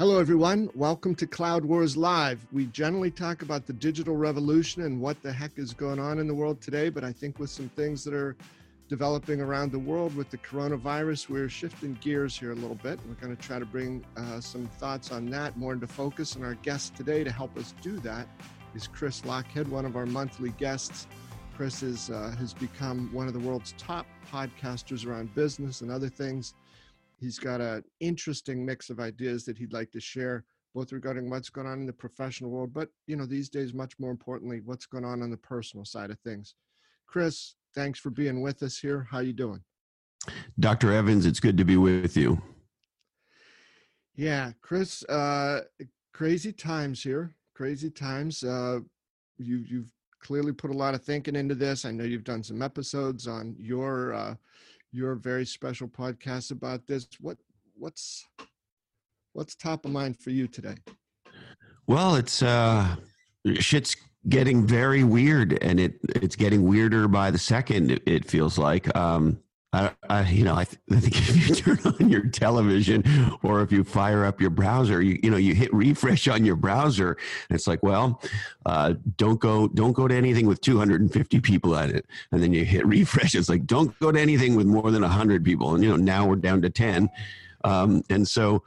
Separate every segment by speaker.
Speaker 1: Hello, everyone. Welcome to Cloud Wars Live. We generally talk about the digital revolution and what the heck is going on in the world today, but I think with some things that are developing around the world with the coronavirus, we're shifting gears here a little bit. We're going to try to bring uh, some thoughts on that more into focus. And our guest today to help us do that is Chris Lochhead, one of our monthly guests. Chris is, uh, has become one of the world's top podcasters around business and other things. He's got an interesting mix of ideas that he'd like to share, both regarding what's going on in the professional world, but you know, these days, much more importantly, what's going on on the personal side of things. Chris, thanks for being with us here. How you doing?
Speaker 2: Dr. Evans, it's good to be with you.
Speaker 1: Yeah, Chris, uh, crazy times here. Crazy times. Uh, you, you've clearly put a lot of thinking into this. I know you've done some episodes on your uh, your very special podcast about this. What what's what's top of mind for you today?
Speaker 2: Well, it's uh shit's getting very weird and it it's getting weirder by the second it, feels like um I, I, you know, I, th- I, think if you turn on your television or if you fire up your browser, you, you know, you hit refresh on your browser, and it's like, well, uh, don't go, don't go to anything with 250 people at it, and then you hit refresh. It's like, don't go to anything with more than 100 people, and you know, now we're down to 10, um, and so,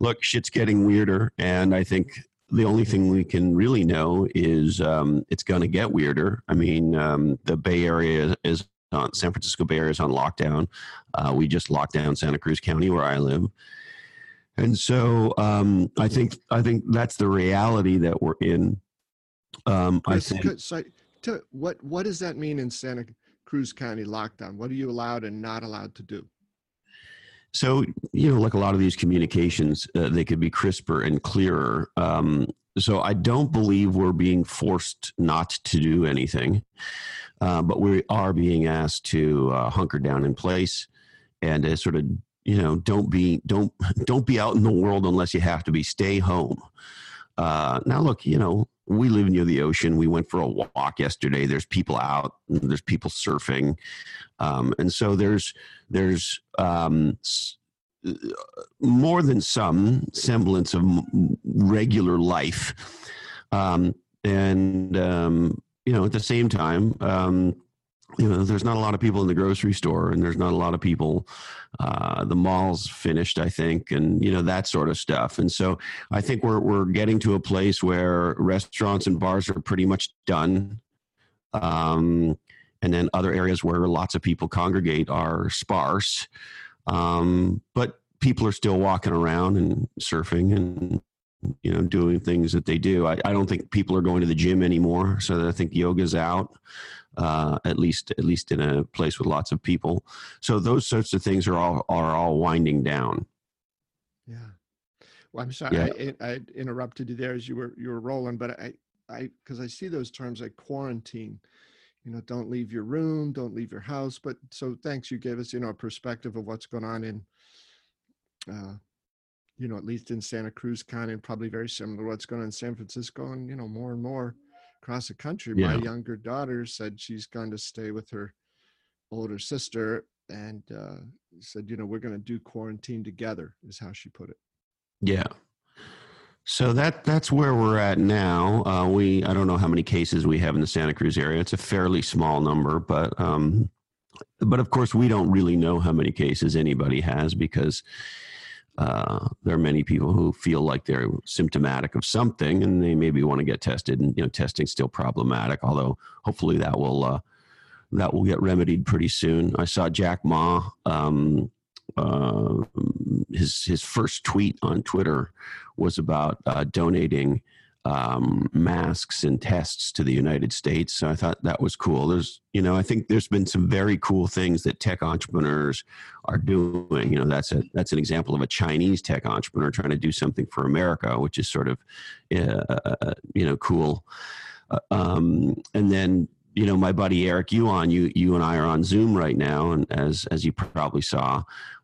Speaker 2: look, shit's getting weirder, and I think the only thing we can really know is um, it's going to get weirder. I mean, um, the Bay Area is on San Francisco Bay Area is on lockdown. Uh, we just locked down Santa Cruz County where I live. And so um, I think I think that's the reality that we're in.
Speaker 1: Um, I think. So, to, what what does that mean in Santa Cruz County lockdown? What are you allowed and not allowed to do?
Speaker 2: So you know, like a lot of these communications, uh, they could be crisper and clearer. Um, so I don't believe we're being forced not to do anything. Uh, but we are being asked to uh, hunker down in place and to sort of you know don't be don't don't be out in the world unless you have to be. Stay home. Uh, now look you know we live near the ocean. We went for a walk yesterday. There's people out there's people surfing. Um, and so there's there's um, more than some semblance of regular life. Um, and um, you know, at the same time, um, you know, there's not a lot of people in the grocery store, and there's not a lot of people. Uh, the mall's finished, I think, and you know that sort of stuff. And so, I think we're we're getting to a place where restaurants and bars are pretty much done. Um, and then other areas where lots of people congregate are sparse, um, but people are still walking around and surfing and you know doing things that they do. I, I, don't think people are going to the gym anymore. So i think yoga's out uh, at least at least in a place with lots of people. So those sorts of things are all are all winding down.
Speaker 1: Yeah. Well i'm sorry yeah. I, I interrupted you there as you were you were rolling but i i because i see those terms like quarantine. You know don't leave your room don't leave your house but so thanks you gave us you know a perspective of what's going on in uh, you know, at least in Santa Cruz County, and probably very similar to what's going on in San Francisco, and you know, more and more across the country. Yeah. My younger daughter said she's going to stay with her older sister, and uh, said, you know, we're going to do quarantine together, is how she put it.
Speaker 2: Yeah. So that that's where we're at now. Uh, we I don't know how many cases we have in the Santa Cruz area. It's a fairly small number, but um, but of course we don't really know how many cases anybody has because uh, there are many people who feel like they're symptomatic of something and they maybe want to get tested and you know testing's still problematic although hopefully that will uh, that will get remedied pretty soon. I saw jack ma um, uh, his his first tweet on twitter was about uh, donating um, masks and tests to the United States. So I thought that was cool. There's, you know, I think there's been some very cool things that tech entrepreneurs are doing. You know, that's a that's an example of a Chinese tech entrepreneur trying to do something for America, which is sort of, uh, you know, cool. Uh, um, and then you know my buddy Eric Yuan, you you and I are on Zoom right now, and as as you probably saw,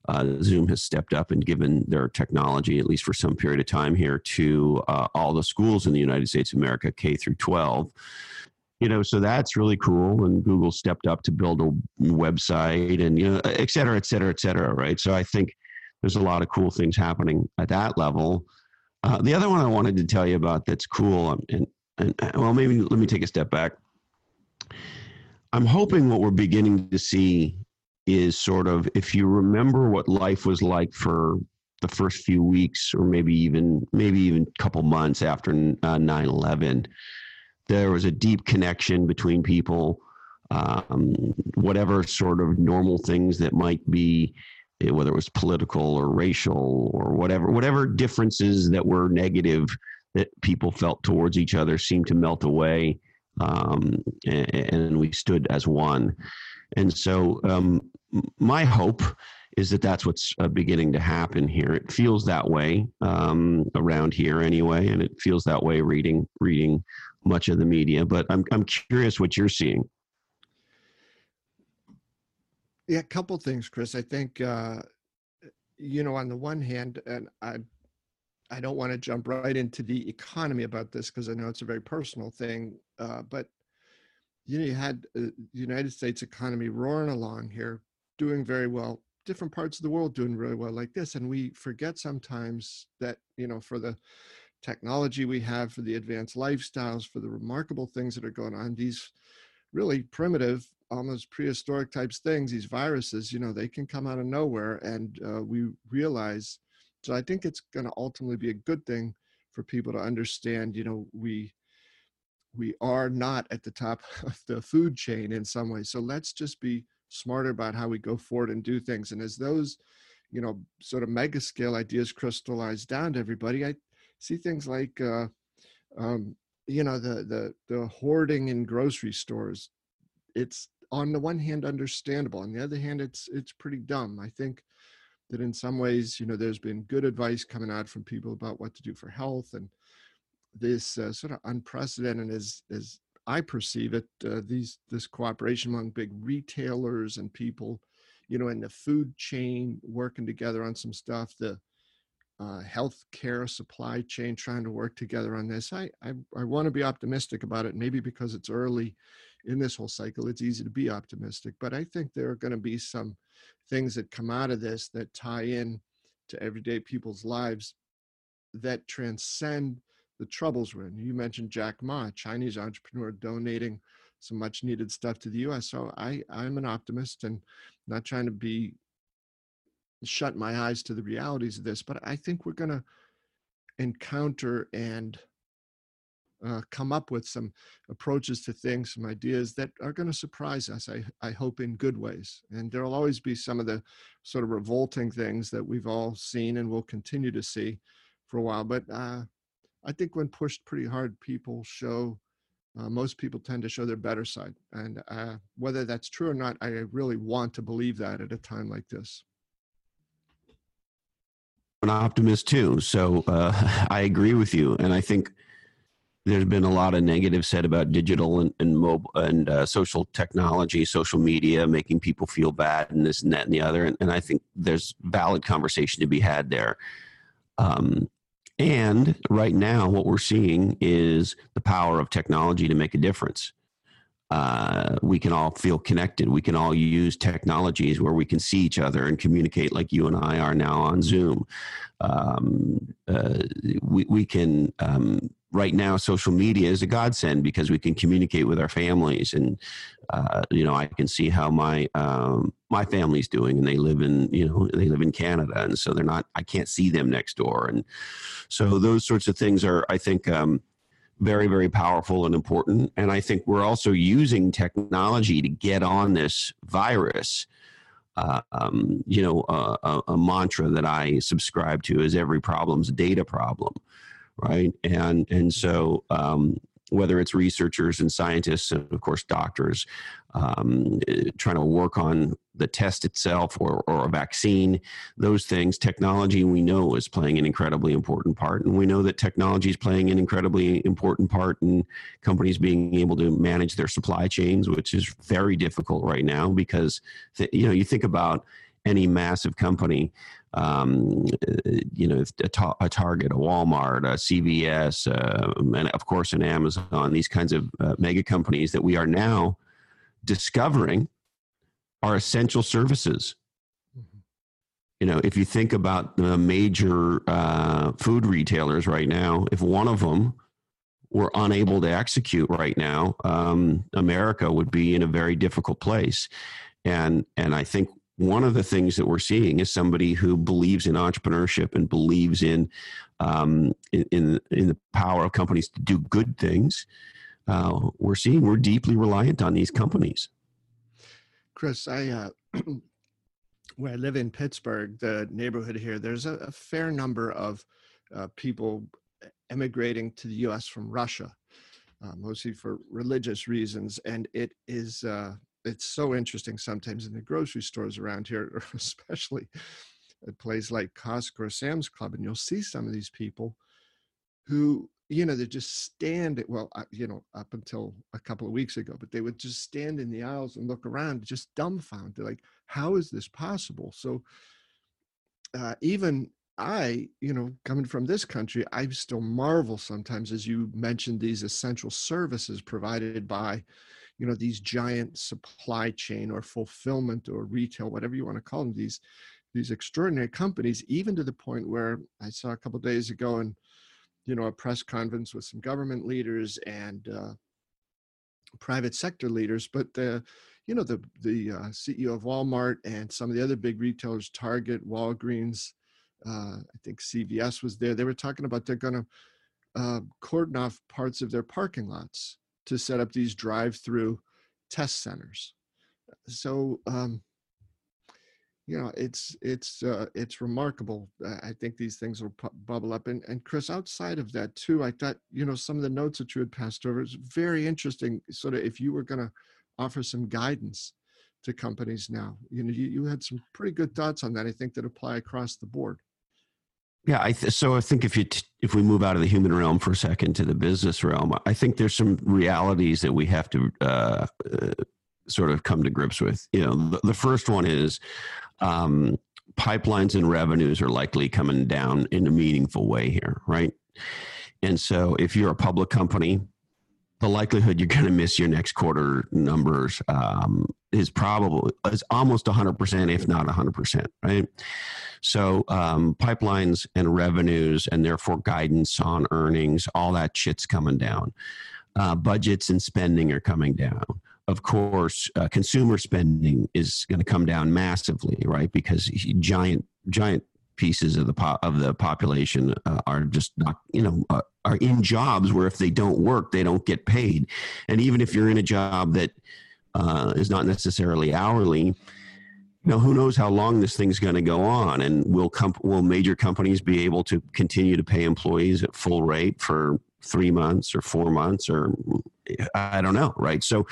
Speaker 2: uh, Zoom has stepped up and given their technology, at least for some period of time here, to uh, all the schools in the United States of America, K through 12. You know, so that's really cool. And Google stepped up to build a website and, you know, et cetera, et cetera, et cetera, right? So I think there's a lot of cool things happening at that level. Uh, the other one I wanted to tell you about that's cool, um, and, and well, maybe let me take a step back. I'm hoping what we're beginning to see is sort of if you remember what life was like for the first few weeks or maybe even maybe even a couple months after uh, 9-11 there was a deep connection between people. Um, whatever sort of normal things that might be eh, whether it was political or racial or whatever whatever differences that were negative that people felt towards each other seemed to melt away um, and, and, we stood as one. And so um, my hope is that that's what's uh, beginning to happen here it feels that way um, around here anyway and it feels that way reading reading much of the media but i'm, I'm curious what you're seeing
Speaker 1: yeah, a couple things, Chris. I think uh, you know, on the one hand, and I I don't want to jump right into the economy about this because I know it's a very personal thing. Uh, but you know, you had uh, the United States economy roaring along here, doing very well. Different parts of the world doing really well like this, and we forget sometimes that you know, for the technology we have, for the advanced lifestyles, for the remarkable things that are going on, these really primitive almost prehistoric types things, these viruses, you know, they can come out of nowhere. And uh, we realize, so I think it's going to ultimately be a good thing for people to understand, you know, we, we are not at the top of the food chain in some ways. So let's just be smarter about how we go forward and do things. And as those, you know, sort of mega scale ideas crystallize down to everybody, I see things like, uh, um, you know, the the the hoarding in grocery stores. It's on the one hand understandable on the other hand it's it's pretty dumb i think that in some ways you know there's been good advice coming out from people about what to do for health and this uh, sort of unprecedented as as i perceive it uh, these this cooperation among big retailers and people you know in the food chain working together on some stuff the uh, healthcare supply chain trying to work together on this. I I, I want to be optimistic about it. Maybe because it's early in this whole cycle, it's easy to be optimistic. But I think there are going to be some things that come out of this that tie in to everyday people's lives that transcend the troubles we're in. You mentioned Jack Ma, Chinese entrepreneur, donating some much needed stuff to the U.S. So I I'm an optimist and not trying to be shut my eyes to the realities of this, but I think we're going to encounter and uh, come up with some approaches to things, some ideas that are going to surprise us, I, I hope, in good ways. And there will always be some of the sort of revolting things that we've all seen and will continue to see for a while. But uh, I think when pushed pretty hard, people show, uh, most people tend to show their better side. And uh, whether that's true or not, I really want to believe that at a time like this
Speaker 2: an optimist too. So uh, I agree with you, and I think there's been a lot of negative said about digital and, and mobile and uh, social technology, social media, making people feel bad, and this and that and the other. And, and I think there's valid conversation to be had there. Um, and right now, what we're seeing is the power of technology to make a difference uh, we can all feel connected. We can all use technologies where we can see each other and communicate like you and I are now on Zoom. Um, uh, we, we can, um, right now, social media is a godsend because we can communicate with our families. And, uh, you know, I can see how my, um, my family's doing and they live in, you know, they live in Canada. And so they're not, I can't see them next door. And so those sorts of things are, I think, um, very, very powerful and important. And I think we're also using technology to get on this virus. Uh, um, you know, uh, a, a, mantra that I subscribe to is every problem's a data problem, right? And and so um, whether it's researchers and scientists and of course doctors um, trying to work on the test itself or, or a vaccine those things technology we know is playing an incredibly important part. And we know that technology is playing an incredibly important part in companies being able to manage their supply chains which is very difficult right now because you know you think about any massive company um, you know, a, ta- a, Target, a Walmart, a CVS, uh, and of course an Amazon, these kinds of uh, mega companies that we are now discovering are essential services. Mm-hmm. you know, if you think about the major uh, food retailers right now, if one of them were unable to execute right now, um, America would be in a very difficult place. And and I think one of the things that we're seeing is somebody who believes in entrepreneurship and believes in um, in, in, in the power of companies to do good things. Uh, we're seeing we're deeply reliant on these companies.
Speaker 1: Chris, I uh, where I live in Pittsburgh, the neighborhood here, there's a, a fair number of uh, people emigrating to the U.S. from Russia, uh, mostly for religious reasons, and it is uh, it's so interesting sometimes in the grocery stores around here, especially at places like Costco or Sam's Club, and you'll see some of these people who you know they just stand it well you know up until a couple of weeks ago but they would just stand in the aisles and look around just dumbfounded like how is this possible? So uh, even i you know coming from this country i still marvel sometimes as you mentioned these essential services provided by you know these giant supply chain or fulfillment or retail whatever you want to call them these these extraordinary companies even to the point where i saw a couple days ago and you know a press conference with some government leaders and uh, private sector leaders but the you know the the uh, ceo of walmart and some of the other big retailers target walgreens uh, i think cvs was there they were talking about they're going to uh, cordon off parts of their parking lots to set up these drive-through test centers. So um, you know it's it's uh, it's remarkable i think these things will pu- bubble up and and chris outside of that too i thought you know some of the notes that you had passed over is very interesting sort of if you were going to offer some guidance to companies now you know you, you had some pretty good thoughts on that i think that apply across the board
Speaker 2: yeah, I th- so I think if you t- if we move out of the human realm for a second to the business realm, I think there's some realities that we have to uh, uh, sort of come to grips with. You know, the, the first one is um, pipelines and revenues are likely coming down in a meaningful way here, right? And so if you're a public company, the likelihood you're going to miss your next quarter numbers um, is probably is almost 100% if not 100% right? So um, pipelines and revenues and therefore guidance on earnings all that shit's coming down. Uh, budgets and spending are coming down of course, uh, consumer spending is going to come down massively, right? Because giant, giant pieces of the po- of the population uh, are just not, you know, uh, are in jobs where if they don't work, they don't get paid, and even if you're in a job that uh, is not necessarily hourly, you know, who knows how long this thing's going to go on, and will comp- will major companies be able to continue to pay employees at full rate for three months or four months or I don't know, right? So,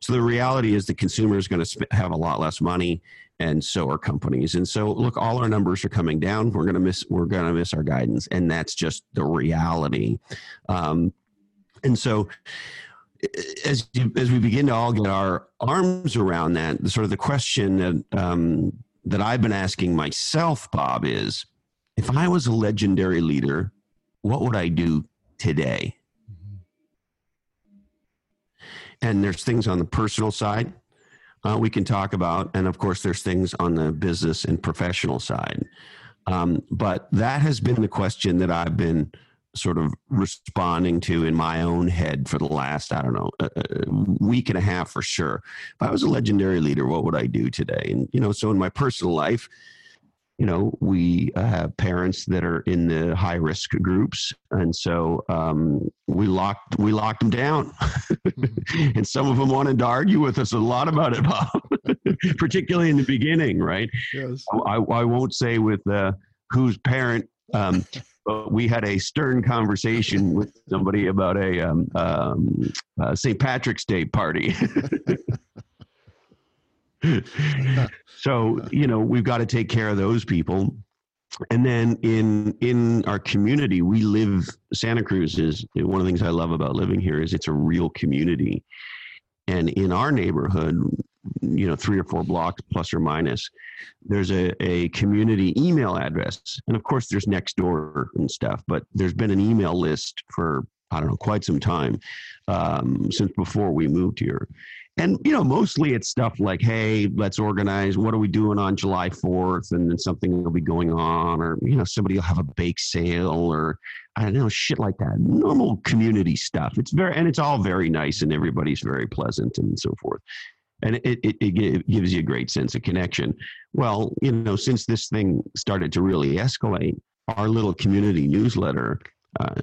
Speaker 2: so the reality is the consumer is going to have a lot less money, and so are companies. And so, look, all our numbers are coming down. We're going to miss. We're going to miss our guidance, and that's just the reality. Um, and so, as as we begin to all get our arms around that, sort of the question that um, that I've been asking myself, Bob, is if I was a legendary leader, what would I do today? And there's things on the personal side uh, we can talk about, and of course, there's things on the business and professional side. Um, but that has been the question that I've been sort of responding to in my own head for the last, I don't know, a, a week and a half for sure. If I was a legendary leader, what would I do today? And, you know, so in my personal life, you know, we uh, have parents that are in the high risk groups, and so um, we locked we locked them down, and some of them wanted to argue with us a lot about it, Bob, particularly in the beginning, right? Yes. I, I won't say with uh, whose parent. Um, but we had a stern conversation with somebody about a um, um, uh, St. Patrick's Day party. so you know we've got to take care of those people. And then in in our community we live santa cruz is one of the things i love about living here is it's a real community. And in our neighborhood you know three or four blocks plus or minus there's a, a community email address. And of course there's next door and stuff but there's been an email list for i don't know quite some time um, since before we moved here and you know mostly it's stuff like hey let's organize. What are we doing on july 4th and then something will be going on or you know somebody will have a bake sale or i don't know shit like that. Normal community stuff. It's very and it's all very nice and everybody's very pleasant and so forth. And it, it, it gives you a great sense of connection. Well you know since this thing started to really escalate our little community newsletter uh,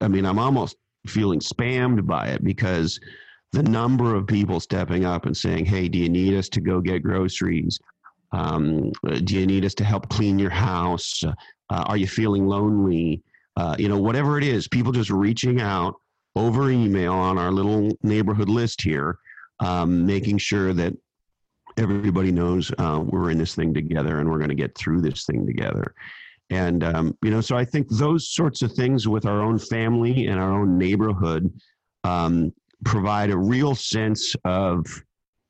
Speaker 2: i mean i'm almost feeling spammed by it because the number of people stepping up and saying, "Hey, do you need us to go get groceries? Um, do you need us to help clean your house? Uh, are you feeling lonely? Uh, you know, whatever it is, people just reaching out over email on our little neighborhood list here, um, making sure that everybody knows uh, we're in this thing together and we're going to get through this thing together. And um, you know, so I think those sorts of things with our own family and our own neighborhood um, provide a real sense of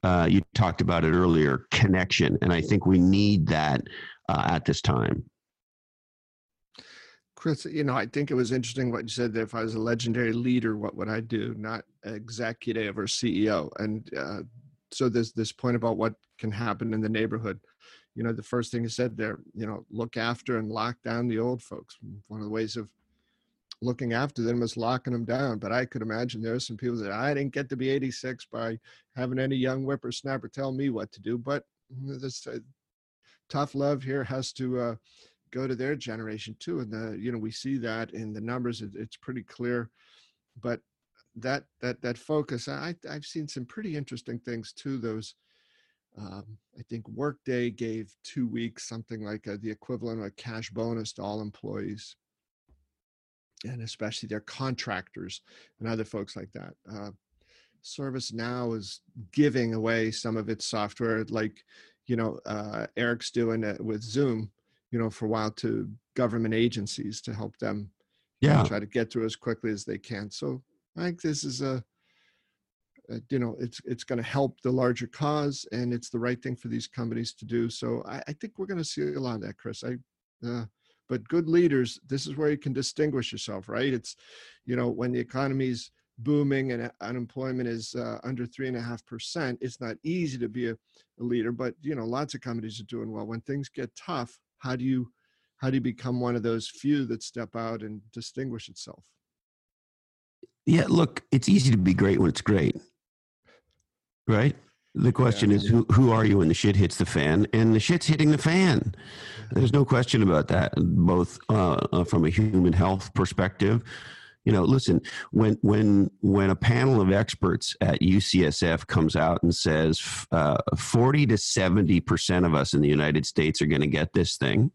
Speaker 2: uh, you talked about it earlier connection. And i think we need that uh, at this time.
Speaker 1: Chris you know i think it was interesting what you said that if i was a legendary leader what would i do? Not executive or ceo and uh, so there's this point about what can happen in the neighborhood you know the first thing you said there you know look after and lock down the old folks. One of the ways of looking after them is locking them down. But I could imagine there are some people that I didn't get to be 86 by having any young whippersnapper tell me what to do. But this uh, tough love here has to uh, go to their generation too. And the you know we see that in the numbers. It, it's pretty clear. But that that that focus, I I've seen some pretty interesting things too. Those. Um, I think Workday gave two weeks, something like a, uh, the equivalent of a cash bonus to all employees and especially their contractors and other folks like that. Uh, ServiceNow is giving away some of its software, like you know uh, Eric's doing it with Zoom, you know, for a while to government agencies to help them, yeah, know, try to get through as quickly as they can. So I think this is a, a you know, it's it's going to help the larger cause, and it's the right thing for these companies to do. So I, I think we're going to see a lot of that, Chris. I uh, but good leaders this is where you can distinguish yourself right? It's you know when the economy's booming and unemployment is uh, under three and a half percent it's not easy to be a, a, leader but you know lots of companies are doing well. When things get tough how do you how do you become one of those few that step out and distinguish itself?
Speaker 2: Yeah look it's easy to be great when it's great right the question yeah. is who who are you when the shit hits the fan? And the shit's hitting the fan. There's no question about that. Both uh, uh, from a human health perspective, you know, listen when when when a panel of experts at UCSF comes out and says uh, forty to seventy percent of us in the United States are going to get this thing,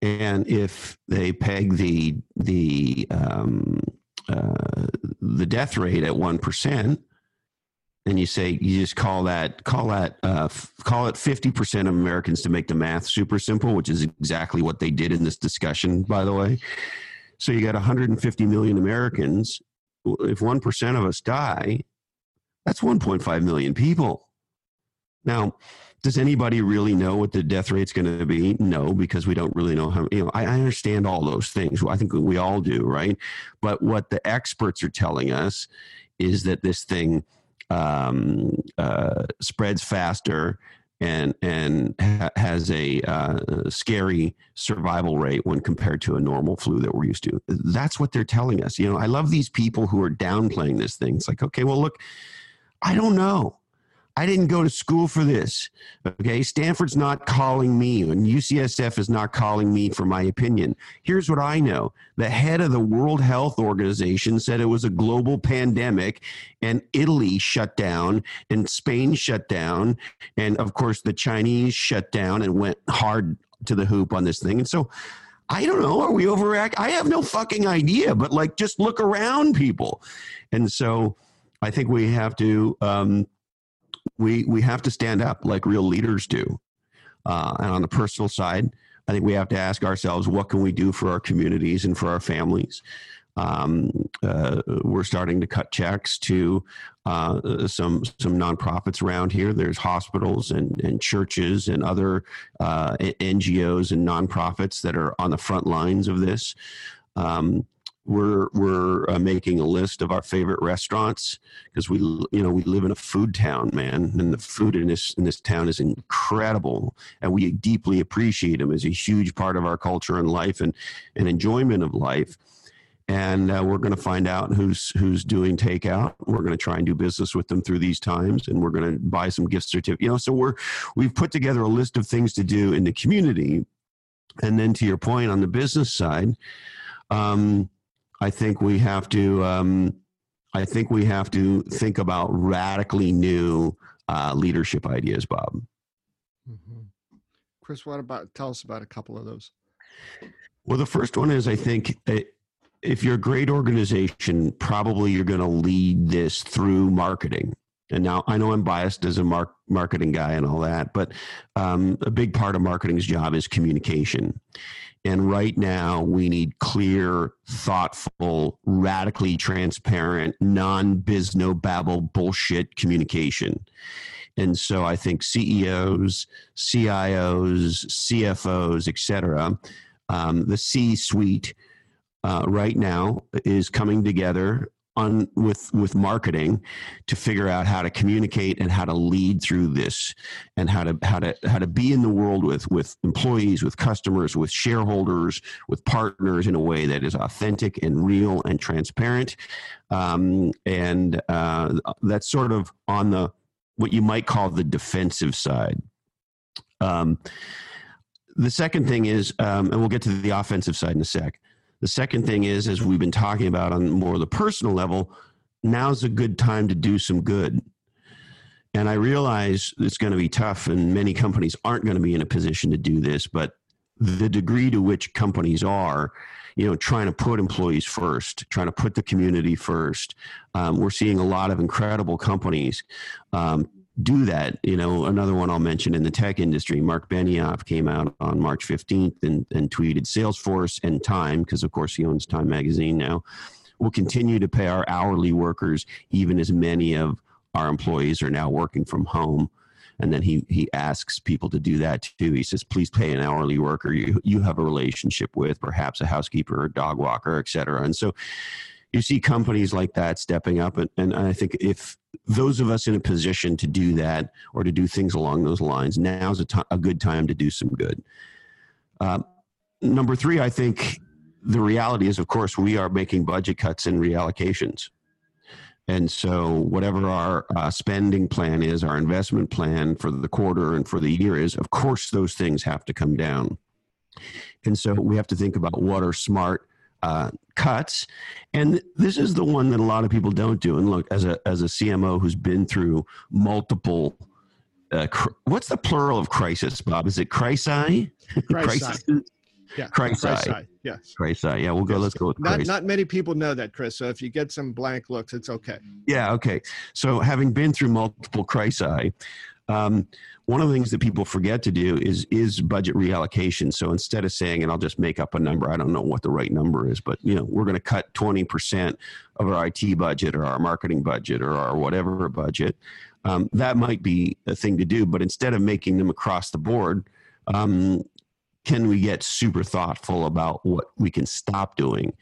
Speaker 2: and if they peg the the um, uh, the death rate at one percent and you say you just call that call that uh, f- call it 50% of americans to make the math super simple which is exactly what they did in this discussion by the way. So you got 150 million americans. If 1% of us die that's 1.5 million people. Now does anybody really know what the death rate's going to be? No because we don't really know how you know I, I understand all those things. I think we all do right? But what the experts are telling us is that this thing um, uh, spreads faster and and ha- has a uh, scary survival rate when compared to a normal flu that we're used to. That's what they're telling us. You know, I love these people who are downplaying this thing. It's like, okay, well, look, I don't know. I didn't go to school for this. Okay. Stanford's not calling me, and UCSF is not calling me for my opinion. Here's what I know the head of the World Health Organization said it was a global pandemic, and Italy shut down, and Spain shut down, and of course, the Chinese shut down and went hard to the hoop on this thing. And so, I don't know. Are we overact? I have no fucking idea, but like, just look around people. And so, I think we have to um, we we have to stand up like real leaders do. Uh, and on the personal side, I think we have to ask ourselves, what can we do for our communities and for our families? Um, uh, we're starting to cut checks to uh, some some nonprofits around here. There's hospitals and, and churches and other uh, NGOs and nonprofits that are on the front lines of this. Um, we're we're uh, making a list of our favorite restaurants because we you know we live in a food town man and the food in this in this town is incredible and we deeply appreciate them as a huge part of our culture and life and and enjoyment of life. And uh, we're going to find out who's who's doing takeout. We're going to try and do business with them through these times and we're going to buy some gift certificates you know so we're we've put together a list of things to do in the community. And then to your point on the business side um, I think we have to. Um, I think we have to think about radically new uh, leadership ideas, Bob.
Speaker 1: Mm-hmm. Chris, what about? Tell us about a couple of those.
Speaker 2: Well, the first one is I think uh, if you're a great organization, probably you're going to lead this through marketing. And now I know I'm biased as a mark, marketing guy and all that, but um, a big part of marketing's job is communication. And right now, we need clear, thoughtful, radically transparent, non biz no babble bullshit communication. And so I think CEOs, CIOs, CFOs, et cetera, um, the C suite uh, right now is coming together on with with marketing to figure out how to communicate and how to lead through this and how to how to how to be in the world with with employees with customers with shareholders with partners in a way that is authentic and real and transparent. Um, and uh, that's sort of on the what you might call the defensive side. Um, the second thing is um, and we'll get to the offensive side in a sec the second thing is, as we've been talking about on more of the personal level, now's a good time to do some good. And I realize it's going to be tough, and many companies aren't going to be in a position to do this. But the degree to which companies are, you know, trying to put employees first, trying to put the community first, um, we're seeing a lot of incredible companies um, do that. You know, another one I'll mention in the tech industry, Marc Benioff came out on March 15th and, and tweeted Salesforce and Time, because of course he owns Time Magazine now, will continue to pay our hourly workers, even as many of our employees are now working from home. And then he, he asks people to do that too. He says, please pay an hourly worker you, you have a relationship with, perhaps a housekeeper or dog walker, et cetera. And so you see companies like that stepping up. And, and I think if those of us in a position to do that or to do things along those lines, now's a, t- a good time to do some good. Uh, number three, I think the reality is, of course, we are making budget cuts and reallocations. And so, whatever our uh, spending plan is, our investment plan for the quarter and for the year is, of course, those things have to come down. And so, we have to think about what are smart uh, cuts. And this is the one that a lot of people don't do. And look, as a as a CMO who's been through multiple, uh, cr- what's the plural of crisis, Bob? Is it crisi?
Speaker 1: crisis. Yeah,
Speaker 2: crisi.
Speaker 1: Yes.
Speaker 2: Crisi. Yeah, we'll go. Let's go with
Speaker 1: not, not many people know that, Chris. So if you get some blank looks, it's okay.
Speaker 2: Yeah. Okay. So having been through multiple crisi, um, one of the things that people forget to do is is budget reallocation. So instead of saying, and I'll just make up a number, I don't know what the right number is, but you know, we're going to cut twenty percent of our IT budget or our marketing budget or our whatever budget. Um, that might be a thing to do, but instead of making them across the board, um, can we get super thoughtful about what we can stop doing?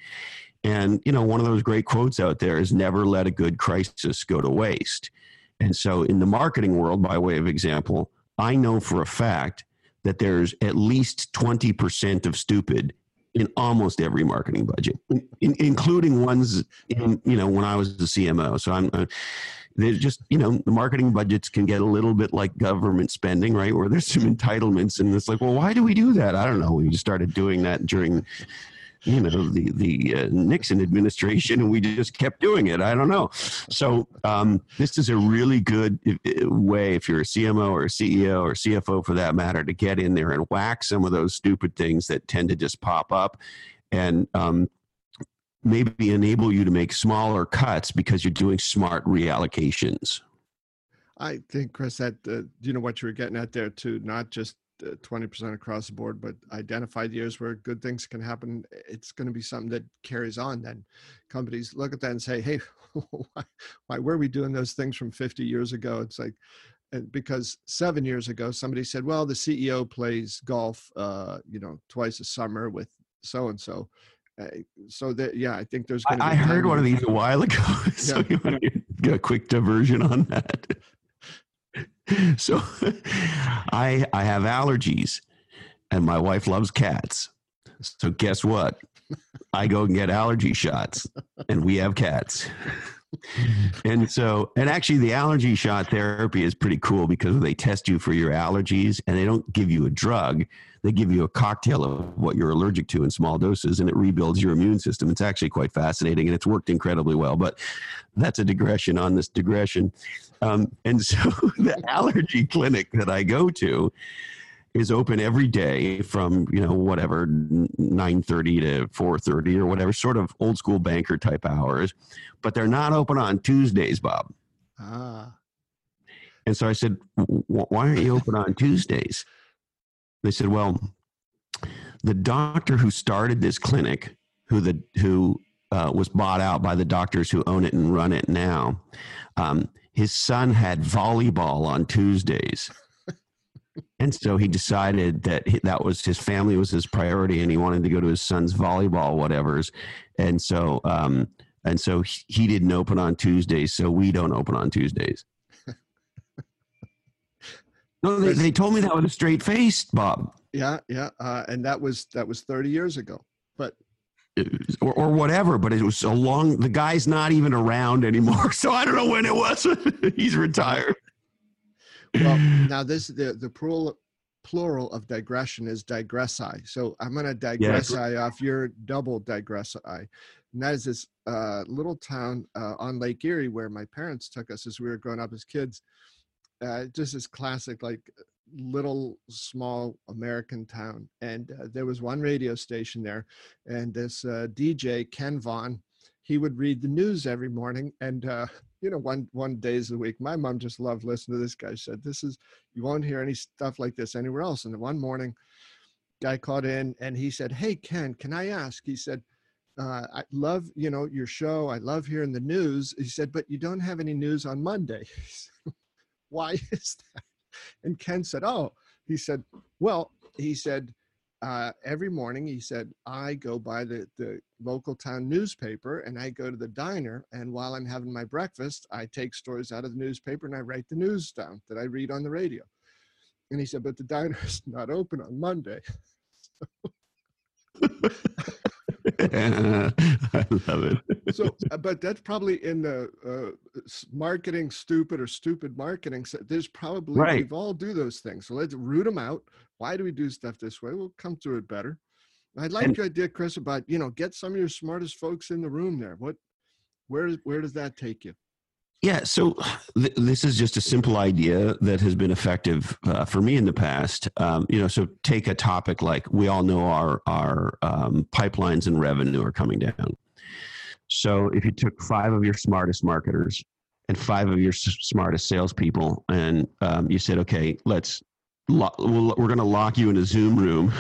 Speaker 2: And you know, one of those great quotes out there is "Never let a good crisis go to waste." And so, in the marketing world, by way of example, I know for a fact that there's at least 20% of stupid in almost every marketing budget, in, including ones in, you know, when I was the CMO. So I'm, uh, there's just, you know, the marketing budgets can get a little bit like government spending, right? Where there's some entitlements and it's like, well, why do we do that? I don't know. We just started doing that during you know the the uh, Nixon administration, and we just kept doing it. I don't know. So um, this is a really good uh, way if you're a CMO or a CEO or CFO for that matter to get in there and whack some of those stupid things that tend to just pop up, and um, maybe enable you to make smaller cuts because you're doing smart reallocations.
Speaker 1: I think, Chris, that uh, you know what you were getting at there too. Not just 20% across the board, but identified years where good things can happen, it's going to be something that carries on. Then companies look at that and say, hey, why, why were we doing those things from 50 years ago? It's like, because seven years ago, somebody said, well, the CEO plays golf, uh, you know, twice a summer with so and so. Uh, so that yeah, I think there's.
Speaker 2: going I, I heard one of these a while ago. so yeah. you want to get a quick diversion on that? so I I have allergies, and my wife loves cats. So guess what? I go and get allergy shots, and we have cats. and so, and actually, the allergy shot therapy is pretty cool because they test you for your allergies and they don't give you a drug. They give you a cocktail of what you're allergic to in small doses and it rebuilds your immune system. It's actually quite fascinating and it's worked incredibly well. But that's a digression on this digression. Um, and so, the allergy clinic that I go to, is open every day from you know whatever 9:30 to 4:30 or whatever sort of old school banker type hours but they're not open on Tuesdays Bob. Ah. And so I said why aren't you open on Tuesdays? They said well the doctor who started this clinic who the who uh, was bought out by the doctors who own it and run it now um, his son had volleyball on Tuesdays and so he decided that he, that was his family was his priority, and he wanted to go to his son's volleyball whatever's. And so, um, and so he didn't open on Tuesdays, so we don't open on Tuesdays. no, they, they told me that with a straight face, Bob.
Speaker 1: Yeah, yeah, uh, and that was that was thirty years ago. But
Speaker 2: or, or whatever, but it was so long. The guy's not even around anymore, so I don't know when it was. He's retired.
Speaker 1: Well, now this the the plural plural of digression is digressi. So I'm going to digressi yeah. off your double digressi. And that is this uh, little town uh, on Lake Erie where my parents took us as we were growing up as kids. Uh, just this classic, like little small American town. And uh, there was one radio station there, and this uh, DJ, Ken Vaughn, he would read the news every morning. And uh, you know, one one days a week. My mom just loved listening to this guy. She said, "This is you won't hear any stuff like this anywhere else." And one morning, guy called in and he said, "Hey Ken, can I ask?" He said, uh, "I love you know your show. I love hearing the news." He said, "But you don't have any news on Monday. Why is that?" And Ken said, "Oh," he said, "Well," he said uh, every morning he said i go by the, the local town newspaper and i go to the diner and while i'm having my breakfast i take stories out of the newspaper and i write the news down that i read on the radio. And he said but the diner is not open on monday
Speaker 2: I love it.
Speaker 1: so, uh, but that's probably in the uh, marketing stupid or stupid marketing. So there's probably right. we've all do those things. So let's root them out. Why do we do stuff this way? We'll come through it better. I like and, your idea, Chris, about you know get some of your smartest folks in the room there. What, where where does that take you?
Speaker 2: Yeah, so th- this is just a simple idea that has been effective uh, for me in the past. Um, you know, so take a topic like we all know our our um, pipelines and revenue are coming down. So if you took five of your smartest marketers and five of your s- smartest salespeople, and um, you said, okay, let's lo- we're going to lock you in a Zoom room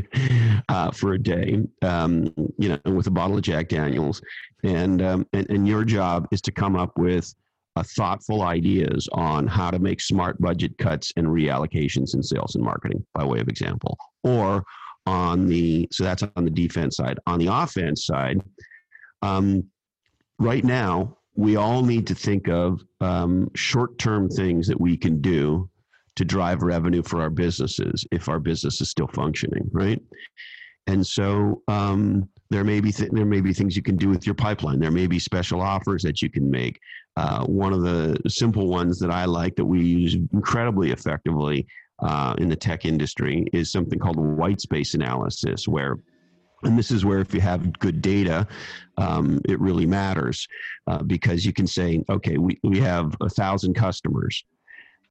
Speaker 2: uh, for a day, um, you know, with a bottle of Jack Daniels, and, um, and and your job is to come up with uh, thoughtful ideas on how to make smart budget cuts and reallocations in sales and marketing, by way of example, or on the so that's on the defense side. On the offense side, um, right now we all need to think of um, short-term things that we can do to drive revenue for our businesses if our business is still functioning, right? And so um, there may be th- there may be things you can do with your pipeline. There may be special offers that you can make. Uh, one of the simple ones that I like that we use incredibly effectively uh, in the tech industry is something called white space analysis, where and this is where if you have good data um, it really matters uh, because you can say okay we, we have a thousand customers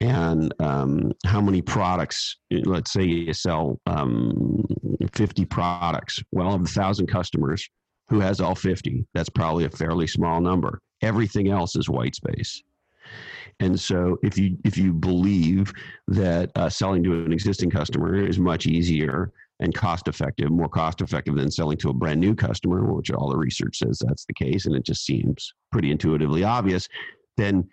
Speaker 2: and um, how many products let's say you sell um, 50 products well of a thousand customers who has all 50 that's probably a fairly small number. Everything else is white space. And so if you if you believe that uh, selling to an existing customer is much easier and cost effective more cost effective than selling to a brand new customer which all the research says that's the case and it just seems pretty intuitively obvious then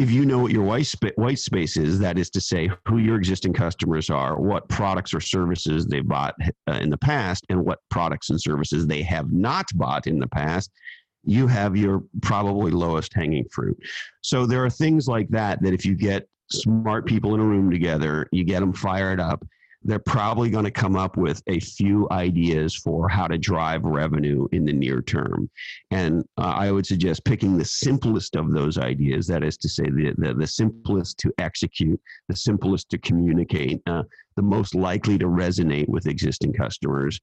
Speaker 2: if you know what your white, spa- white space is, that is to say, who your existing customers are, what products or services they bought uh, in the past, and what products and services they have not bought in the past, you have your probably lowest hanging fruit. So there are things like that that if you get smart people in a room together, you get them fired up, they're probably going to come up with a few ideas for how to drive revenue in the near term. And uh, I would suggest picking the simplest of those ideas, that is to say, the, the, the simplest to execute, the simplest to communicate, uh, the most likely to resonate with existing customers.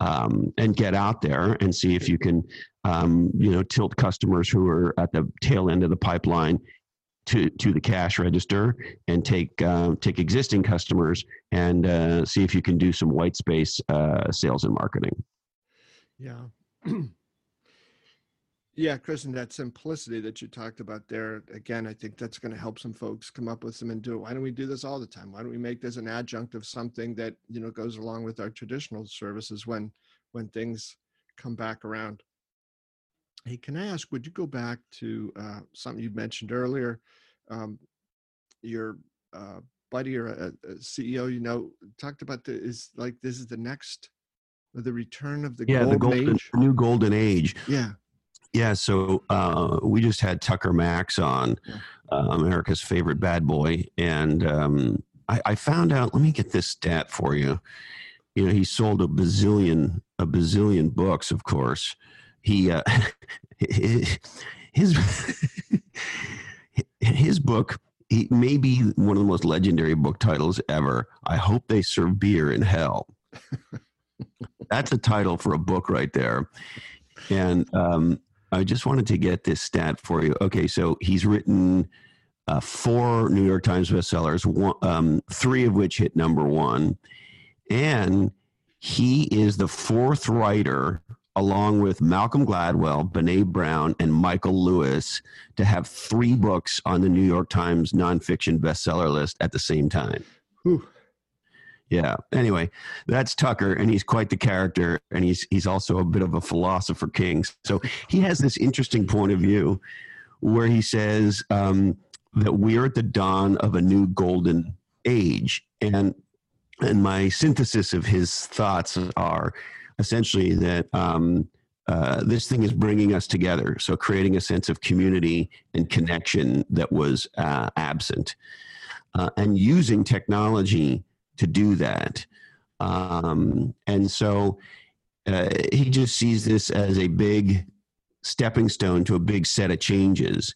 Speaker 2: Um, and get out there and see if you can, um, you know, tilt customers who are at the tail end of the pipeline to to the cash register and take uh, take existing customers and uh, see if you can do some white space uh, sales and marketing.
Speaker 1: Yeah. yeah, and that simplicity that you talked about there, again, I think that's going to help some folks come up with some and do it. Why don't we do this all the time? Why don't we make this an adjunct of something that, you know, goes along with our traditional services when when things come back around? Hey, can I ask, would you go back to uh, something you mentioned earlier? Um, your uh, buddy or a, a, CEO, you know, talked about the is like this is the next, the return of the
Speaker 2: yeah,
Speaker 1: golden
Speaker 2: the golden,
Speaker 1: age.
Speaker 2: new golden age.
Speaker 1: Yeah.
Speaker 2: Yeah, so uh, we just had Tucker Max on,
Speaker 1: Yeah.
Speaker 2: uh, America's favorite bad boy, and um, I, I found out. Let me get this stat for you. You know, he sold a bazillion, a bazillion books. Of course, he uh, his his book he may be one of the most legendary book titles ever. I hope they serve beer in hell. That's a title for a book right there. And um, I just wanted to get this stat for you. Okay, so he's written uh, four New York Times bestsellers, one, um, three of which hit number one, and he is the fourth writer along with Malcolm Gladwell, Brene Brown, and Michael Lewis, to have three books on the New York Times nonfiction bestseller list at the same time.
Speaker 1: Whew.
Speaker 2: Yeah. Anyway, that's Tucker, and he's quite the character, and he's he's also a bit of a philosopher king. So he has this interesting point of view, where he says um, that we're at the dawn of a new golden age, and and my synthesis of his thoughts are essentially that um, uh, this thing is bringing us together. So creating a sense of community and connection that was uh, absent, uh, and using technology to do that. Um, and so uh, he just sees this as a big stepping stone to a big set of changes.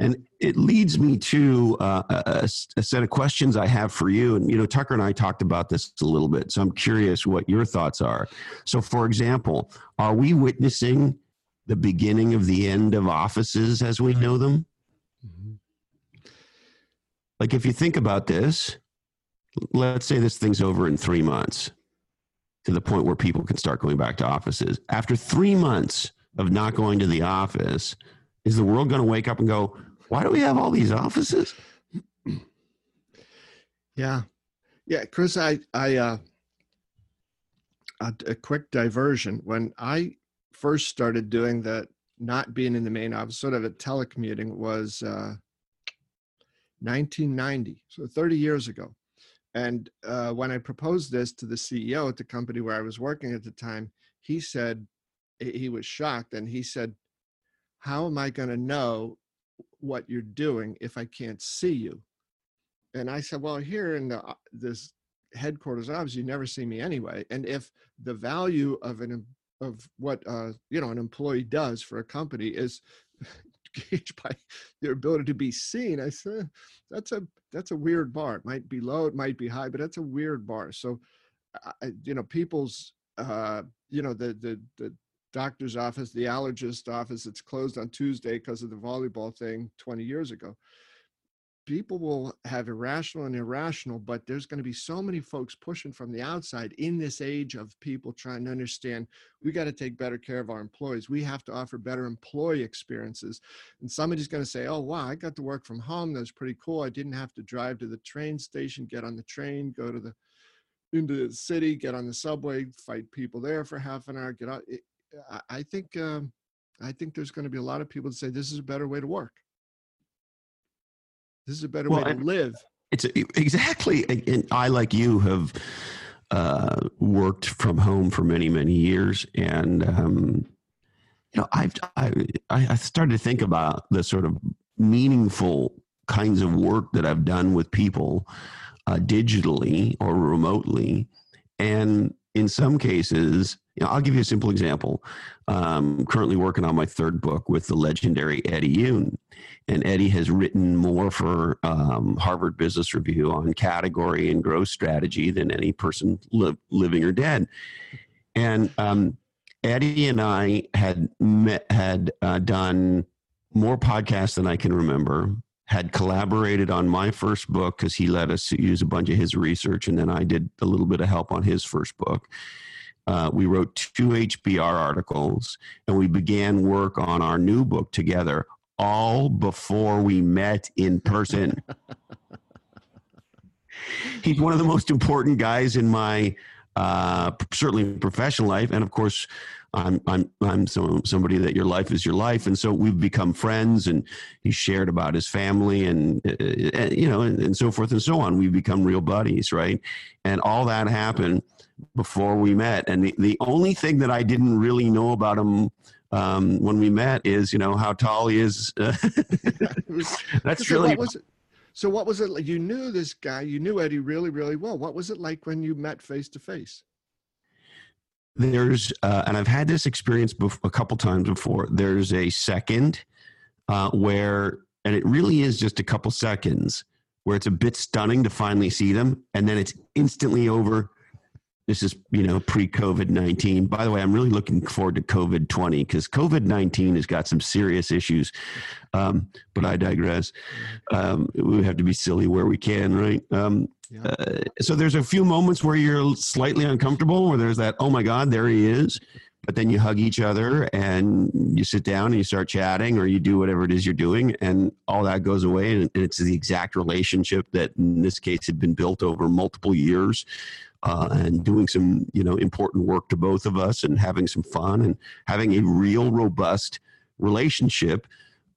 Speaker 2: And it leads me to uh, a, a, set of questions I have for you. And, you know, Tucker and I talked about this a little bit. So I'm curious what your thoughts are. So, for example, are we witnessing the beginning of the end of offices as we know them? Mm-hmm. Like, if you think about this, let's say this thing's over in three months to the point where people can start going back to offices. After three months of not going to the office, is the world going to wake up and go, why do we have all these offices?
Speaker 1: Yeah. Yeah, Chris, I, I, uh, a, a quick diversion. When I first started doing that, not being in the main office, sort of a telecommuting, was uh, 1990, so 30 years ago. And uh, when I proposed this to the CEO at the company where I was working at the time, he said he was shocked and he said, How am I going to know what you're doing if I can't see you? And I said, well, here in the uh, this headquarters office, you never see me anyway. And if the value of an of what uh, you know an employee does for a company is gauged by their ability to be seen, I said that's a that's a weird bar. It might be low, it might be high, but that's a weird bar. So, I, you know, people's uh, you know the the the doctor's office, the allergist office, it's closed on Tuesday because of the volleyball thing 20 years ago. People will have irrational and irrational, but there's going to be so many folks pushing from the outside in this age of people trying to understand we got to take better care of our employees. We have to offer better employee experiences. And somebody's going to say, oh, wow, I got to work from home. That's pretty cool. I didn't have to drive to the train station, get on the train, go to the into the city, get on the subway, fight people there for half an hour, get out. It, I think um, I think there's going to be a lot of people that say this is a better way to work. This is a better well, way to live.
Speaker 2: It's exactly, and I like you have uh, worked from home for many many years, and um, you know I've I, I started to think about the sort of meaningful kinds of work that I've done with people uh, digitally or remotely, and in some cases, you know, I'll give you a simple example. Um, currently working on my third book with the legendary Eddie Yoon. And Eddie has written more for um, Harvard Business Review on category and growth strategy than any person li- living or dead. And um, Eddie and I had met, had uh, done more podcasts than I can remember. Had collaborated on my first book because he let us use a bunch of his research, and then I did a little bit of help on his first book uh, we wrote two HBR articles, and we began work on our new book together, all before we met in person. He's one of the most important guys in my uh, certainly professional life, and of course, I'm I'm I'm so, somebody that your life is your life, and so we've become friends. And he shared about his family, and, uh, and you know, and, and so forth and so on. We've become real buddies, right? And all that happened before we met. And the, the only thing that I didn't really know about him um, when we met is, you know, how tall he is. That's
Speaker 1: so
Speaker 2: really.
Speaker 1: What? So what was it like? You knew this guy, you knew Eddie really, really well. What was it like when you met face to face?
Speaker 2: There's, uh, and I've had this experience bef- a couple times before. There's a second uh, where, and it really is just a couple seconds where it's a bit stunning to finally see them, and then it's instantly over this is you know pre COVID nineteen. By the way, I'm really looking forward to COVID twenty because COVID nineteen has got some serious issues. Um, but I digress. Um, we have to be silly where we can, right? Um, uh, so there's a few moments where you're slightly uncomfortable, where there's that, oh my God, there he is. But then you hug each other and you sit down and you start chatting, or you do whatever it is you're doing, and all that goes away. And it's the exact relationship that, in this case, had been built over multiple years uh, and doing some you know important work to both of us and having some fun and having a real robust relationship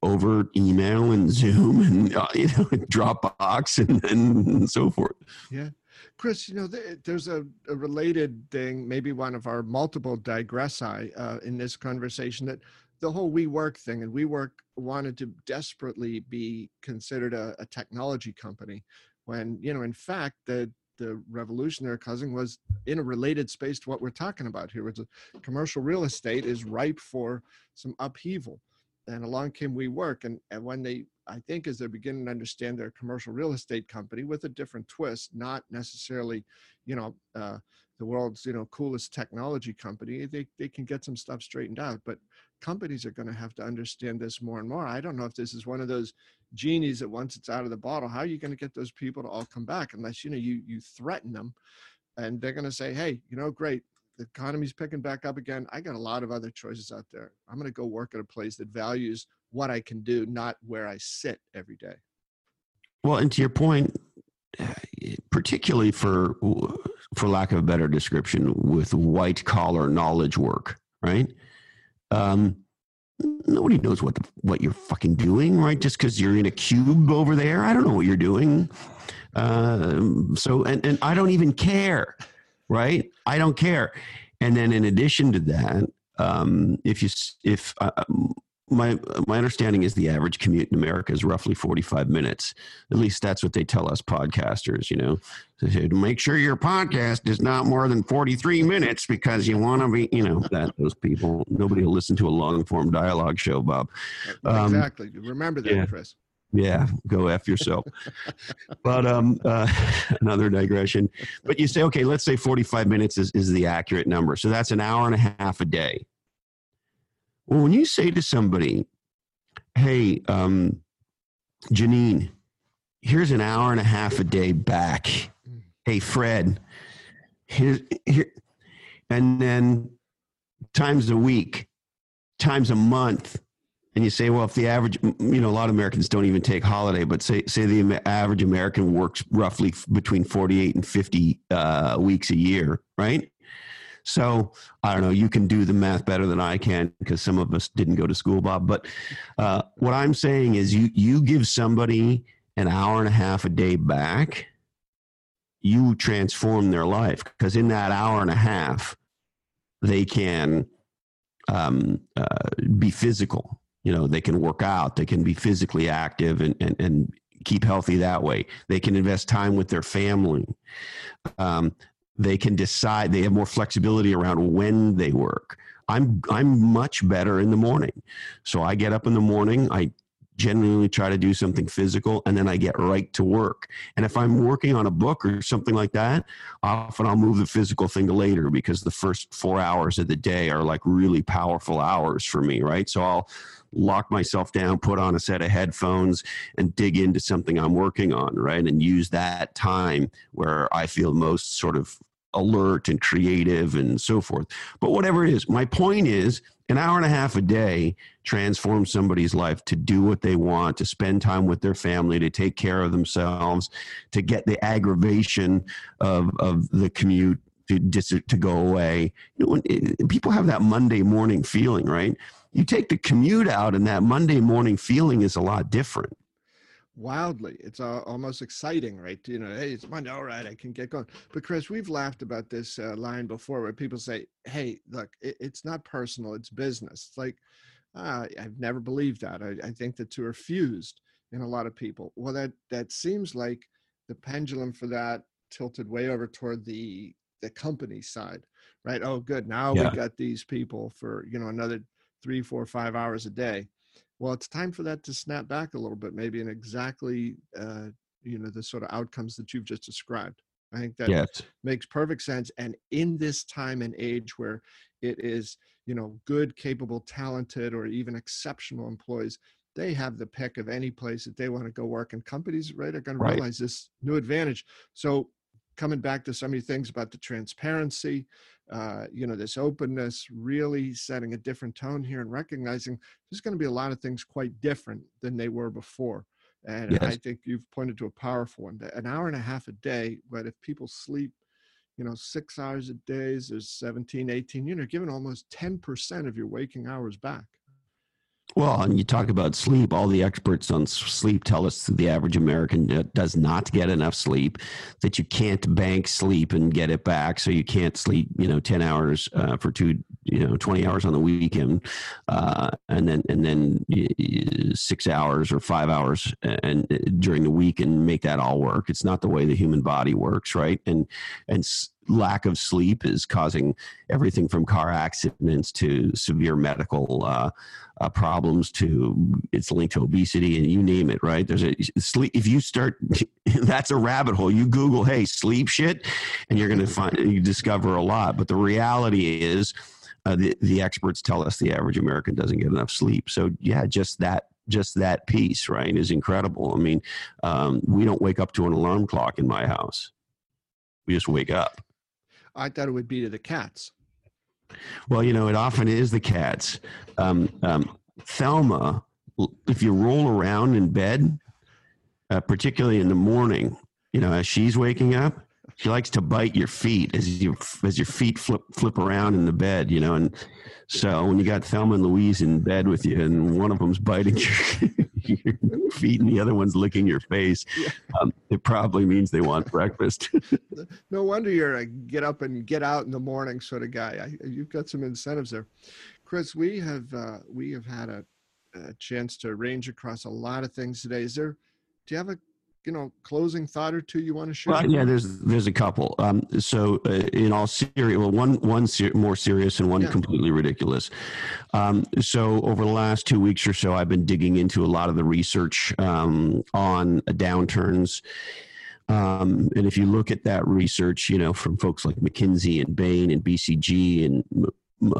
Speaker 2: over email and Zoom and uh, you know Dropbox and, and so forth.
Speaker 1: Yeah. Chris, you know, there's a, a, related thing, maybe one of our multiple digressi uh, in this conversation that the whole WeWork thing and WeWork wanted to desperately be considered a, a technology company when, you know, in fact, the the revolution they're causing was in a related space to what we're talking about here. It's a commercial real estate is ripe for some upheaval. And along came WeWork. And, and when they, I think, as they're beginning to understand their commercial real estate company with a different twist, not necessarily, you know, uh, the world's you know coolest technology company they, they can get some stuff straightened out but companies are going to have to understand this more and more i don't know if this is one of those genies that once it's out of the bottle how are you going to get those people to all come back unless you know you you threaten them and they're going to say hey you know great the economy's picking back up again i got a lot of other choices out there. I'm going to go work at a place that values what i can do not where i sit every day.
Speaker 2: Well and to your point particularly for for lack of a better description with white collar knowledge work right? Um, nobody knows what the, what you're fucking doing, right? Just because you're in a cube over there, I don't know what you're doing. Um, so, and and I don't even care, right? I don't care. And then in addition to that, um, if you if uh, my my understanding is the average commute in America is roughly 45 minutes. At least that's what they tell us podcasters, you know. So make sure your podcast is not more than 43 minutes because you want to be, you know, that those people nobody will listen to a long form dialogue show, Bob.
Speaker 1: Um, exactly. Remember that,
Speaker 2: yeah.
Speaker 1: Chris.
Speaker 2: Yeah, go f yourself. but um, uh, another digression. But you say, okay, let's say 45 minutes is, is the accurate number. So that's an hour and a half a day well, when you say to somebody, hey, um, Janine, here's an hour and a half a day back. Hey, Fred, here, and then times a week, times a month. And you say, well, if the average, you know, a lot of Americans don't even take holiday, but say, say the average American works roughly between 48 and 50 uh, weeks a year, right? So I don't know. You can do the math better than I can because some of us didn't go to school, Bob. But uh, what I'm saying is, you you give somebody an hour and a half a day back, you transform their life because in that hour and a half, they can um, uh, be physical. You know, they can work out, they can be physically active and, and, and keep healthy that way. They can invest time with their family. Um, they can decide, they have more flexibility around when they work. I'm I'm much better in the morning. So I get up in the morning, I genuinely try to do something physical and then I get right to work. And if I'm working on a book or something like that, often I'll move the physical thing to later because the first 4 hours of the day are like really powerful hours for me, right? So I'll lock myself down, put on a set of headphones and dig into something I'm working on, right? And use that time where I feel most sort of alert and creative and so forth. But whatever it is, my point is an hour and a half a day transforms somebody's life to do what they want, to spend time with their family, to take care of themselves, to get the aggravation of, of the commute to, to go away. You know, when it, people have that Monday morning feeling, right? You take the commute out, and that Monday morning feeling is a lot different
Speaker 1: wildly. It's uh, almost exciting, right? You know, hey, it's Monday. All right, I can get going. But Chris, we've laughed about this uh, line before, where people say, "Hey, look, it, it's not personal; it's business." It's like uh, I've never believed that. I, I think the two are fused in a lot of people. Well, that that seems like the pendulum for that tilted way over toward the the company side, right? Oh, good. Now yeah. we got these people for you know another three, four, five hours a day well it's time for that to snap back a little bit maybe in exactly uh, you know the sort of outcomes that you've just described i think that yes. makes perfect sense and in this time and age where it is you know good capable talented or even exceptional employees they have the pick of any place that they want to go work and companies right are going to realize this new advantage so coming back to so many things about the transparency uh, you know, this openness, really setting a different tone here and recognizing there's going to be a lot of things quite different than they were before. And yes. I think you've pointed to a powerful one. An hour and a half a day, but if people sleep, you know, six hours a day, there's 17, 18, you know, giving almost 10% of your waking hours back.
Speaker 2: Well, and you talk about sleep. All the experts on sleep tell us the average American does not get enough sleep. That you can't bank sleep and get it back. So you can't sleep, you know, ten hours uh, for two, you know, twenty hours on the weekend, uh, and then and then six hours or five hours and uh, during the week and make that all work. It's not the way the human body works, right? And and lack of sleep is causing everything from car accidents to severe medical uh, uh, problems to it's linked to obesity and you name it right? There's a sleep if you start that's a rabbit hole. You google hey sleep shit and you're going to find you discover a lot. But the reality is uh, the, the experts tell us the average american doesn't get enough sleep. So yeah just that just that piece right is incredible. I mean um, we don't wake up to an alarm clock in my house. We just wake up
Speaker 1: I thought it would be to the cats.
Speaker 2: Well, you know, it often is the cats. Um, um, Thelma, if you roll around in bed, uh, particularly in the morning, you know, as she's waking up, she likes to bite your feet as you as your feet flip flip around in the bed, you know. And so when you got Thelma and Louise in bed with you, and one of them's biting your, your feet and the other one's licking your face, yeah. um, it probably means they want breakfast.
Speaker 1: no wonder you're a get up and get out in the morning sort of guy. I, you've got some incentives there, Chris. We have uh, we have had a, a chance to range across a lot of things today. Is there? Do you have a you know closing thought or two you want to share?
Speaker 2: Well, yeah, there's there's a couple. Um, so uh, in all serious, well, one one ser- more serious and one yeah. completely ridiculous. Um, so over the last two weeks or so, I've been digging into a lot of the research um, on downturns. Um, and if you look at that research, you know, from folks like McKinsey and Bain and BCG and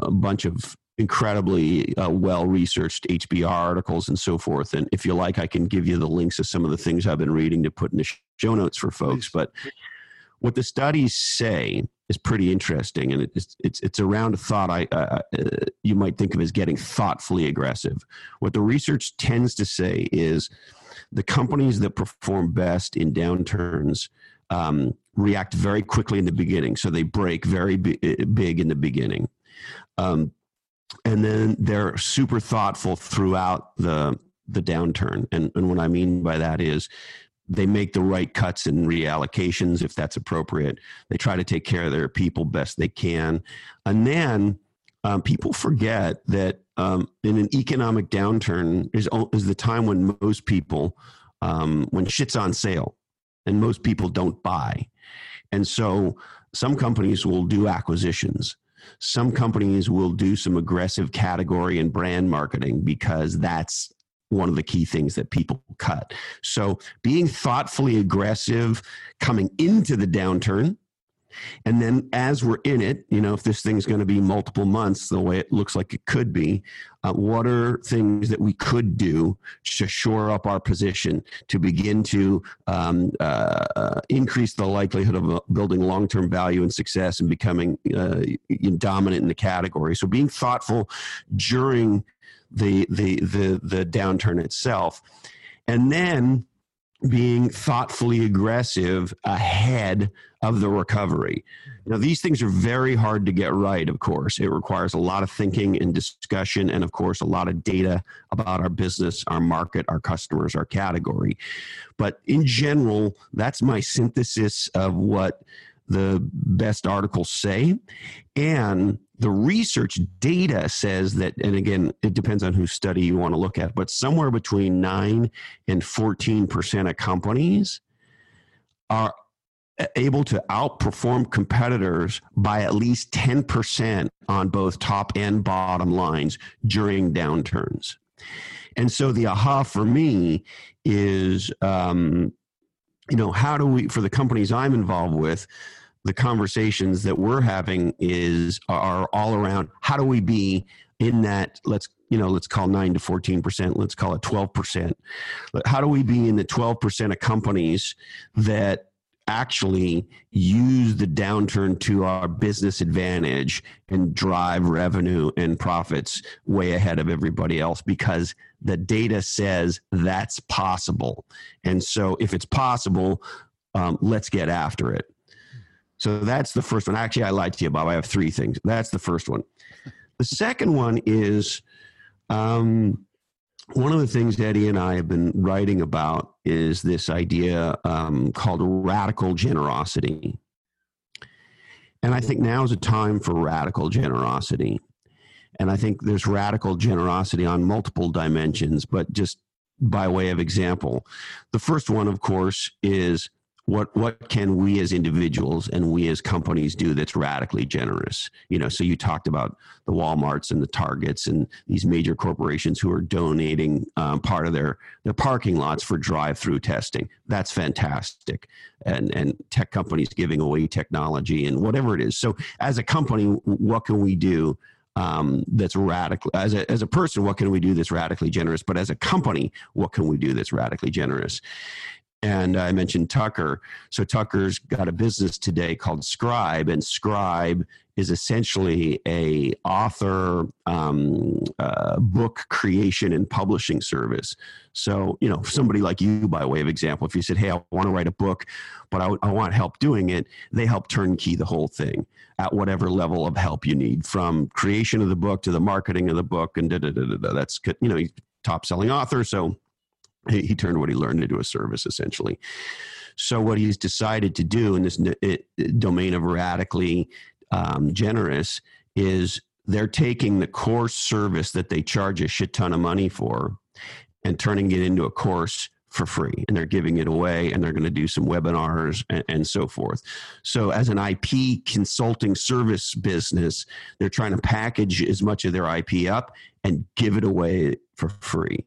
Speaker 2: a bunch of incredibly uh, well researched HBR articles and so forth. And if you like, I can give you the links of some of the things I've been reading to put in the show notes for folks. But what the studies say is pretty interesting, and it's it's it's around a thought I uh, uh, you might think of as getting thoughtfully aggressive. What the research tends to say is the companies that perform best in downturns. Um, react very quickly in the beginning, so they break very big in the beginning. Um, and then they're super thoughtful throughout the the downturn. And, and what I mean by that is they make the right cuts and reallocations if that's appropriate. They try to take care of their people best they can. And then um, people forget that um, in an economic downturn is, is the time when most people, um, when shit's on sale and most people don't buy. And so some companies will do acquisitions. Some companies will do some aggressive category and brand marketing because that's one of the key things that people cut. So being thoughtfully aggressive coming into the downturn and then as we're in it, you know, if this thing's going to be multiple months, the way it looks like it could be, uh, what are things that we could do to shore up our position to begin to um, uh, increase the likelihood of uh, building long term value and success and becoming uh, dominant in the category? So being thoughtful during the the the the downturn itself, and then being thoughtfully aggressive ahead of the recovery. Now, these things are very hard to get right, of course. It requires a lot of thinking and discussion, and of course, a lot of data about our business, our market, our customers, our category. But in general, that's my synthesis of what the best articles say. And the research data says that, and again, it depends on whose study you want to look at, but somewhere between 9 and 14% of companies are able to outperform competitors by at least 10% on both top and bottom lines during downturns. And so the aha for me is, um, you know, how do we, for the companies I'm involved with, the conversations that we're having is are all around how do we be in that let's you know let's call 9 to 14% let's call it 12% how do we be in the 12% of companies that actually use the downturn to our business advantage and drive revenue and profits way ahead of everybody else? Because the data says that's possible. And so if it's possible um, let's get after it so that's the first one. Actually, I lied to you, Bob. I have three things. That's the first one. The second one is um, one of the things Eddie and I have been writing about is this idea um, called radical generosity. And I think now is a time for radical generosity. And I think there's radical generosity on multiple dimensions, but just by way of example, the first one, of course, is what what can we as individuals and we as companies do that's radically generous? You know so you talked about the walmarts and the targets and these major corporations who are donating um, part of their their parking lots for drive-through testing. That's fantastic. And and tech companies giving away technology and whatever it is. So as a company what can we do um, that's radical as a, as a person what can we do that's radically generous? But as a company what can we do that's radically generous and I mentioned Tucker. So Tucker's got a business today called Scribe, and Scribe is essentially a author um, uh, book creation and publishing service. So you know, somebody like you, by way of example, if you said, "Hey, I want to write a book, but I, I want help doing it," they help turnkey the whole thing at whatever level of help you need, from creation of the book to the marketing of the book, and da da da da. That's you know, top selling author, so he, he turned what he learned into a service essentially. So what he's decided to do in this domain of radically um, generous is they're taking the course service that they charge a shit ton of money for and turning it into a course for free. And they're giving it away and they're going to do some webinars and, and, so forth. So as an ip consulting service business they're trying to package as much of their ip up and give it away for free.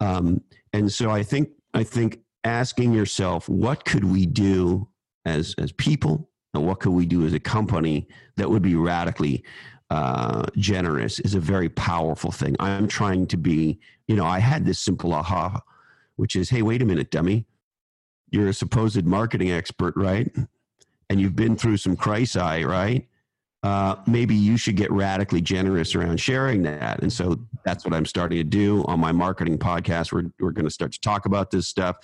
Speaker 2: Um, and so I think I think asking yourself, what could we do as as people, and what could we do as a company that would be radically uh, generous is a very powerful thing. I'm trying to be, you know, I had this simple aha, which is, hey, wait a minute, dummy, you're a supposed marketing expert, right? And you've been through some crisis, right? Uh, maybe you should get radically generous around sharing that. And so that's what I'm starting to do on my marketing podcast. We're, we're going to start to talk about this stuff.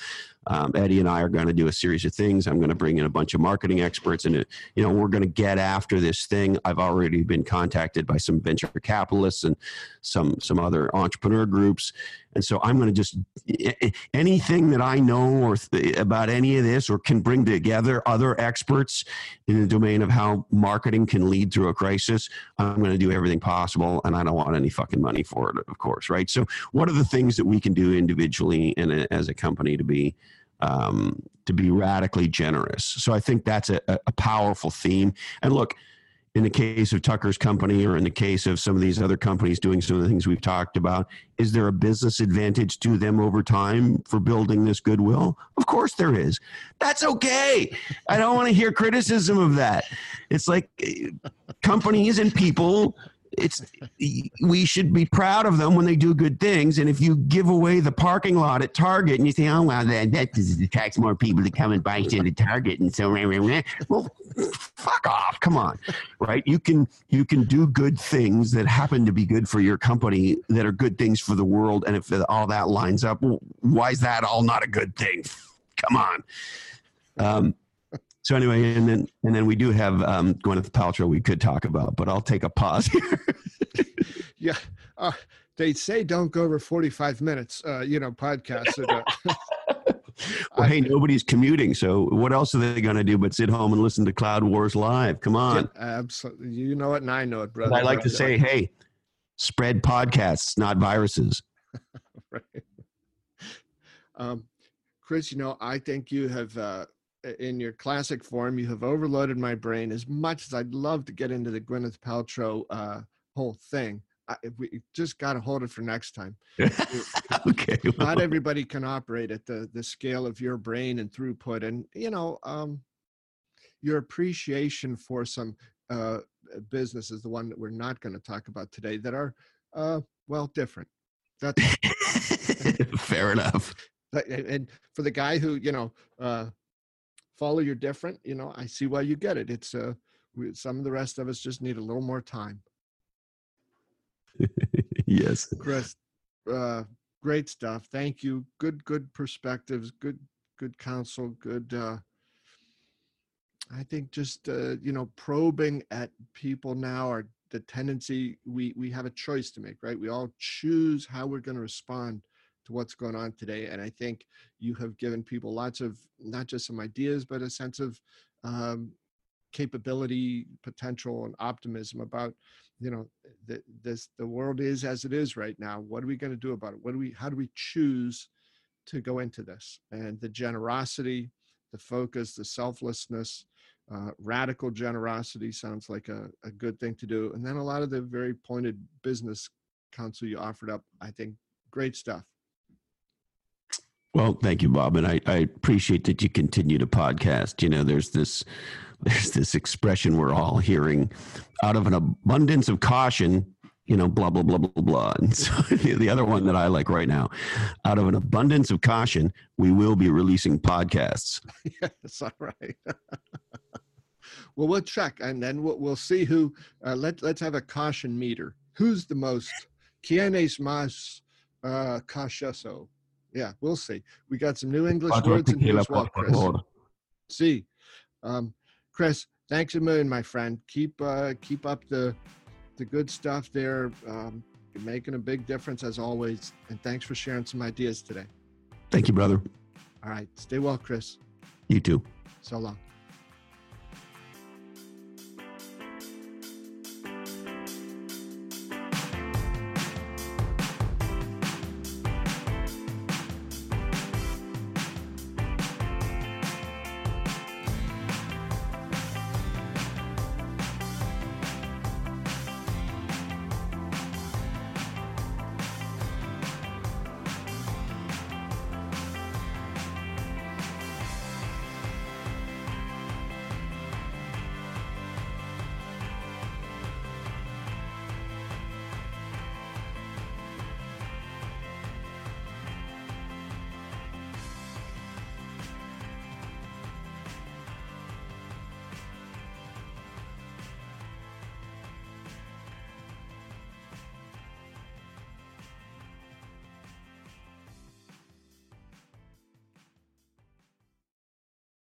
Speaker 2: Um, Eddie and I are going to do a series of things. I'm going to bring in a bunch of marketing experts, and you know we're going to get after this thing. I've already been contacted by some venture capitalists and some some other entrepreneur groups, and so I'm going to just anything that I know or th- about any of this or can bring together other experts in the domain of how marketing can lead through a crisis. I'm going to do everything possible, and I don't want any fucking money for it, of course, right? So, what are the things that we can do individually and as a company to be um, to be radically generous? So, I think that's a, a powerful theme. And look in the case of Tucker's company or in the case of some of these other companies doing some of the things we've talked about, is there a business advantage to them over time for building this goodwill? Of course there is. That's okay. I don't want to hear criticism of that. It's like eh, companies and people it's we should be proud of them when they do good things. And if you give away the parking lot at Target and you say, "Oh well, that that attracts more people to come and buy at Target," and so well, fuck off. Come on, right? You can you can do good things that happen to be good for your company that are good things for the world. And if all that lines up, why is that all not a good thing? Come on. Um, so anyway, and then and then we do have um, Gwyneth Paltrow we could talk about, but I'll take a pause here.
Speaker 1: yeah, uh, they say don't go over forty-five minutes. Uh, you know, podcasts. Uh,
Speaker 2: well, hey, nobody's commuting, so what else are they going to do but sit home and listen to Cloud Wars live? Come on,
Speaker 1: yeah, absolutely. You know it, and I know it, brother.
Speaker 2: I like to say, hey, spread podcasts, not viruses. right.
Speaker 1: Um, Chris, you know, I think you have uh, in your classic form. You have overloaded my brain as much as I'd love to get into the Gwyneth Paltrow uh, whole thing. I, we just got to hold it for next time. okay. Well. Not everybody can operate at the the scale of your brain and throughput, and you know, um, your appreciation for some uh, businesses, the one that we're not going to talk about today, that are uh, well different. That's
Speaker 2: fair enough.
Speaker 1: And for the guy who you know uh, follow your different, you know, I see why you get it. It's uh, we, some of the rest of us just need a little more time.
Speaker 2: yes,
Speaker 1: Chris, uh, great stuff. Thank you. Good, good perspectives. Good, good counsel. Good. Uh, I think just uh, you know probing at people now are the tendency we we have a choice to make, right? We all choose how we're going to respond to what's going on today. And I think you have given people lots of not just some ideas, but a sense of um, capability, potential, and optimism about you know the, this the world is as it is right now. What are we going to do about it? What do we? How do we choose to go into this? And the generosity, the focus, the selflessness. Uh, radical generosity sounds like a, a good thing to do. And then a lot of the very pointed business counsel you offered up, I think great stuff.
Speaker 2: Well, thank you, Bob, and I, I appreciate that you continue to podcast. You know, there's this there's this expression we're all hearing out of an abundance of caution you know, blah, blah, blah, blah, blah. And so the other one that I like right now, out of an abundance of caution, we will be releasing podcasts.
Speaker 1: yes, all right. well, we'll check and then we'll, we'll see who, uh, let, let's have a caution meter. Who's the most, quienes más uh? Yeah, we'll see. We got some new English words in here as well, Chris. See, um, Chris, thanks a million, my friend. Keep uh, keep up the the good stuff there. Um, you're making a big difference as always, and thanks for sharing some ideas today.
Speaker 2: Thank you, brother.
Speaker 1: All right, stay well, Chris.
Speaker 2: You too.
Speaker 1: So long.